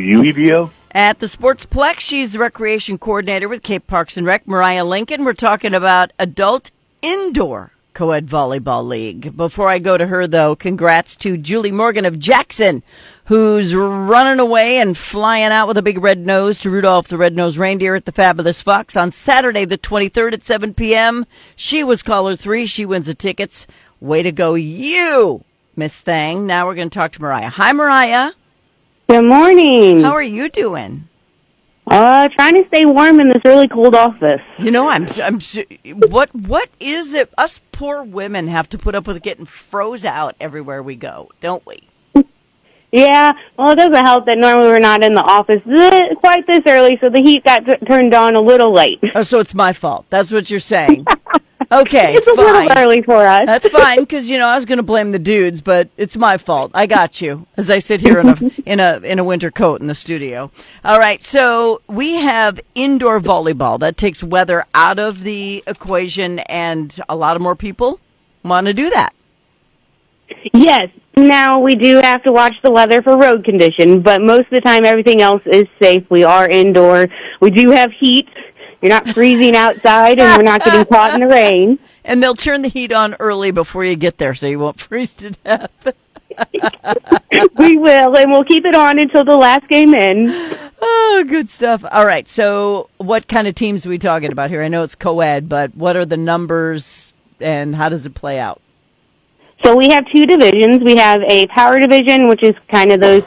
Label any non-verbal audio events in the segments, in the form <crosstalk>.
UEBO? At the Sportsplex, she's the recreation coordinator with Cape Parks and Rec, Moriah Lincoln. We're talking about adult indoor co-ed volleyball league. Before I go to her though, congrats to Julie Morgan of Jackson, who's running away and flying out with a big red nose to Rudolph the Red-Nosed Reindeer at the Fabulous Fox on Saturday the 23rd at 7 p.m. She was caller three. She wins the tickets. Way to go, you, Miss Thang. Now we're going to talk to Moriah. Hi, Moriah. Good morning. How are you doing? Uh, trying to stay warm in this really cold office. You know, I'm, I'm, what, what is it? Us poor women have to put up with getting froze out everywhere we go, don't we? Yeah, well, it doesn't help that normally we're not in the office quite this early, so the heat got t- turned on a little late. Oh, so it's my fault. That's what you're saying. <laughs> Okay, <laughs> it's a fine. little early for us. That's fine because you know I was going to blame the dudes, but it's my fault. I got you as I sit here in a <laughs> in a in a winter coat in the studio. All right, so we have indoor volleyball that takes weather out of the equation, and a lot of more people want to do that. Yes. Now we do have to watch the weather for road condition, but most of the time everything else is safe. We are indoor. We do have heat. You're not freezing outside and we're not getting caught in the rain. <laughs> And they'll turn the heat on early before you get there so you won't <laughs> freeze to death. <laughs> we will, and we'll keep it on until the last game in. Oh, good stuff. All right. So, what kind of teams are we talking about here? I know it's co ed, but what are the numbers and how does it play out? So, we have two divisions. We have a power division, which is kind of those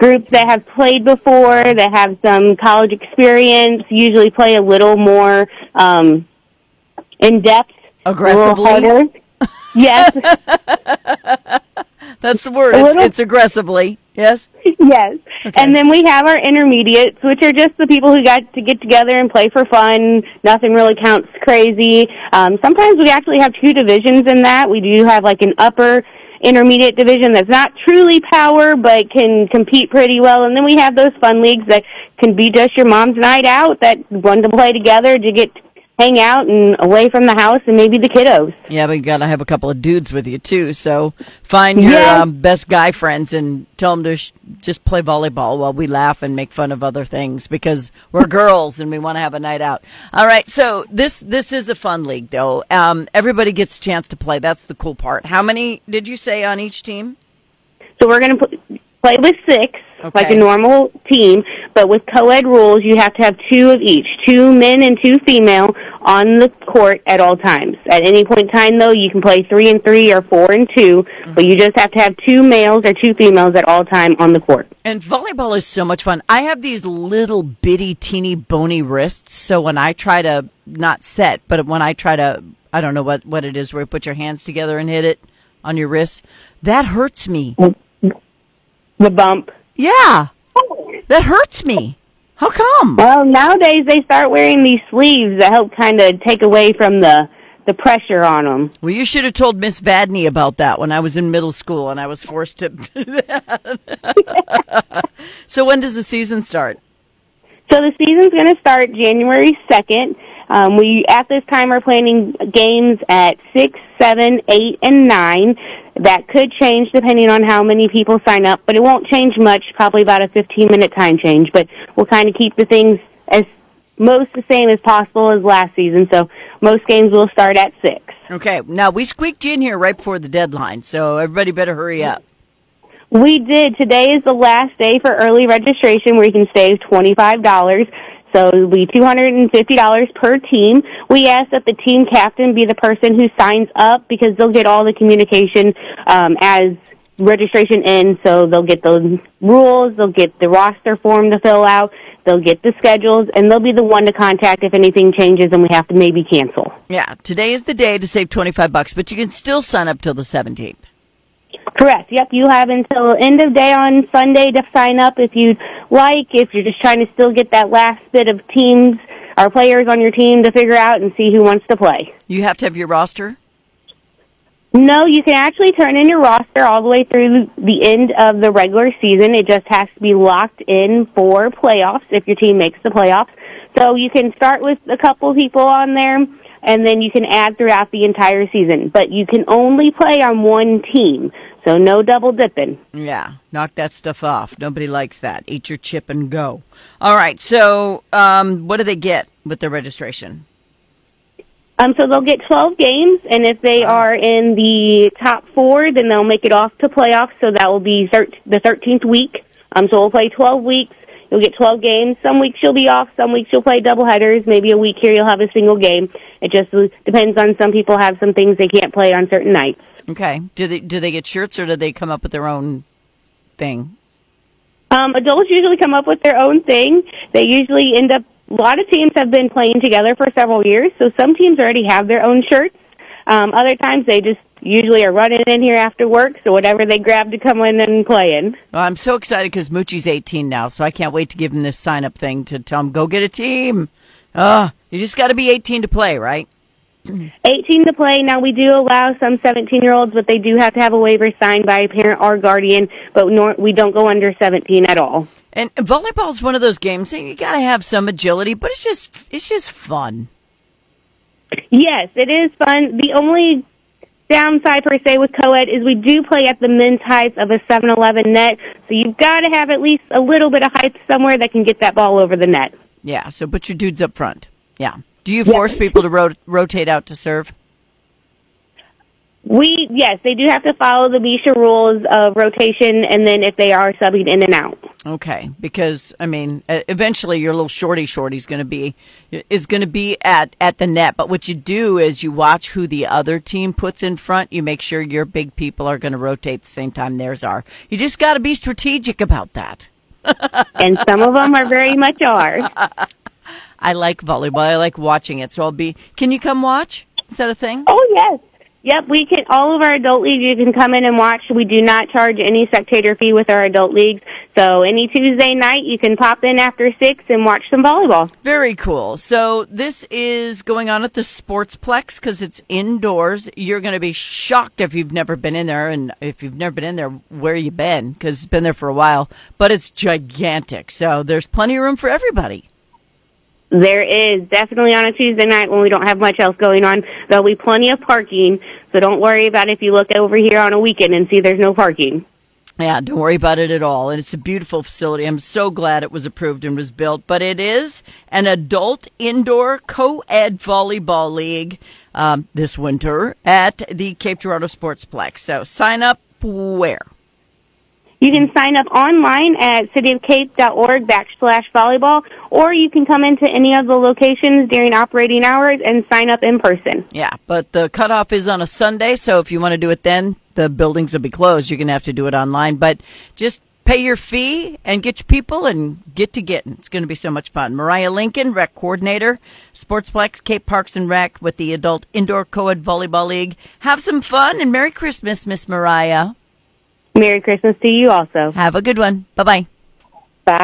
groups that have played before, that have some college experience, usually play a little more um, in depth, aggressively. <laughs> yes, that's the word. It's, it's aggressively. Yes. yes. Okay. And then we have our intermediates, which are just the people who got to get together and play for fun. Nothing really counts crazy. Um, sometimes we actually have two divisions in that. We do have like an upper intermediate division that's not truly power but can compete pretty well. And then we have those fun leagues that can be just your mom's night out that want to play together to get hang out and away from the house and maybe the kiddos Yeah, but you got to have a couple of dudes with you too. So find your Yes. um, best guy friends and tell them to sh- just play volleyball while we laugh and make fun of other things because we're girls and we want to have a night out. All right, so this this is a fun league though. Um, everybody gets a chance to play. That's the cool part. How many did you say on each team? so we're going to pl- play with six like a normal team but with co-ed rules you have to have two of each two men and two female on the court at all times at any point in time though you can play three and three or four and 2 mm-hmm. but you just have to have two males or two females at all time on the court And volleyball is so much fun. I have these little bitty, teeny, bony wrists. So when I try to not set, but when I try to, I don't know what, what it is where you put your hands together and hit it on your wrist, that hurts me. the bump Yeah, that hurts me. How come? Well, nowadays they start wearing these sleeves that help kind of take away from the the pressure on them. Well, you should have told Miss Badney about that when I was in middle school and I was forced to. <laughs> do that. <laughs> so when does the season start? So the season's going to start January second. Um, we at this time are planning games at six, seven, eight, and nine. That could change depending on how many people sign up, but it won't change much. Probably about a fifteen minute time change, but we'll kind of keep the things as most the same as possible as last season. So most games will start at six. Okay, now we squeaked in here right before the deadline, so everybody better hurry up. We did. Today is the last day for early registration where you can save $25. So it'll be $250 per team. We ask that the team captain be the person who signs up because they'll get all the communication um, as registration ends. So they'll get the rules, they'll get the roster form to fill out, they'll get the schedules, and they'll be the one to contact if anything changes and we have to maybe cancel. Yeah, today is the day to save 25 bucks, but you can still sign up till the 17th. Correct. Yep. You have until end of day on Sunday to sign up if you'd like. If you're just trying to still get that last bit of teams or players on your team to figure out and see who wants to play. You have to have your roster? No, you can actually turn in your roster all the way through the end of the regular season. It just has to be locked in for playoffs if your team makes the playoffs. So you can start with a couple people on there and then you can add throughout the entire season. But you can only play on one team. So no double dipping. Yeah, knock that stuff off. Nobody likes that. Eat your chip and go. All right. So, um, what do they get with their registration? Um, so they'll get 12 games, and if they are in the top four, then they'll make it off to playoffs. So that will be thir- the 13th week. Um, so we'll play 12 weeks. You'll get 12 games. Some weeks you'll be off. Some weeks you'll play double headers. Maybe a week here you'll have a single game. It just depends on some people have some things they can't play on certain nights. Okay. Do they do they get shirts or do they come up with their own thing? Um, adults usually come up with their own thing. They usually end up. A lot of teams have been playing together for several years, so some teams already have their own shirts. Um, other times they just usually are running in here after work, so whatever they grab to come in and play in. Well, I'm so excited because Moochie's 18 now, so I can't wait to give him this sign up thing to tell him go get a team. Uh, you just got to be 18 to play, right? 18 to play. Now we do allow some 17 year olds, but they do have to have a waiver signed by a parent or guardian. But nor- we don't go under 17 at all. And volleyball is one of those games that you got to have some agility, but it's just it's just fun. Yes, it is fun. The only downside per se with co-ed is we do play at the men's height of a 7-Eleven net, so you've got to have at least a little bit of height somewhere that can get that ball over the net. Yeah, so put your dudes up front. Yeah. Do you force people to ro- rotate out to serve? We yes, they do have to follow the MSHSAA rules of rotation, and then if they are subbing in and out. Okay, because I mean, eventually your little shorty shorty's going to be is going to be at at the net. But what you do is you watch who the other team puts in front. You make sure your big people are going to rotate the same time theirs are. You just got to be strategic about that. and some of them are very much are. <laughs> I like volleyball. I like watching it. So I'll be. Can you come watch? Is that a thing? Oh yes. Yep, we can. All of our adult leagues, you can come in and watch. We do not charge any spectator fee with our adult leagues. So any Tuesday night, you can pop in after six and watch some volleyball. Very cool. So this is going on at the Sportsplex because it's indoors. You're going to be shocked if you've never been in there, and if you've never been in there, where you been? Because it's been there for a while. But it's gigantic, so there's plenty of room for everybody. There is definitely on a Tuesday night when we don't have much else going on. There'll be plenty of parking, so don't worry about if you look over here on a weekend and see there's no parking. Yeah, don't worry about it at all. And it's a beautiful facility. I'm so glad it was approved and was built. But it is an adult indoor co-ed volleyball league um, this winter at the Cape Girardeau Sportsplex. So sign up where? You can sign up online at cityofcape.org backslash volleyball, or you can come into any of the locations during operating hours and sign up in person. Yeah, but the cutoff is on a Sunday, so if you want to do it then, the buildings will be closed. You're going to have to do it online, but just pay your fee and get your people and get to getting. It's going to be so much fun. Moriah Lincoln, rec coordinator, Sportsplex, Cape Parks and Rec with the Adult Indoor Co-ed Volleyball League. Have some fun and Merry Christmas, Miss Moriah. Merry Christmas to you also. Have a good one. Bye-bye. Bye.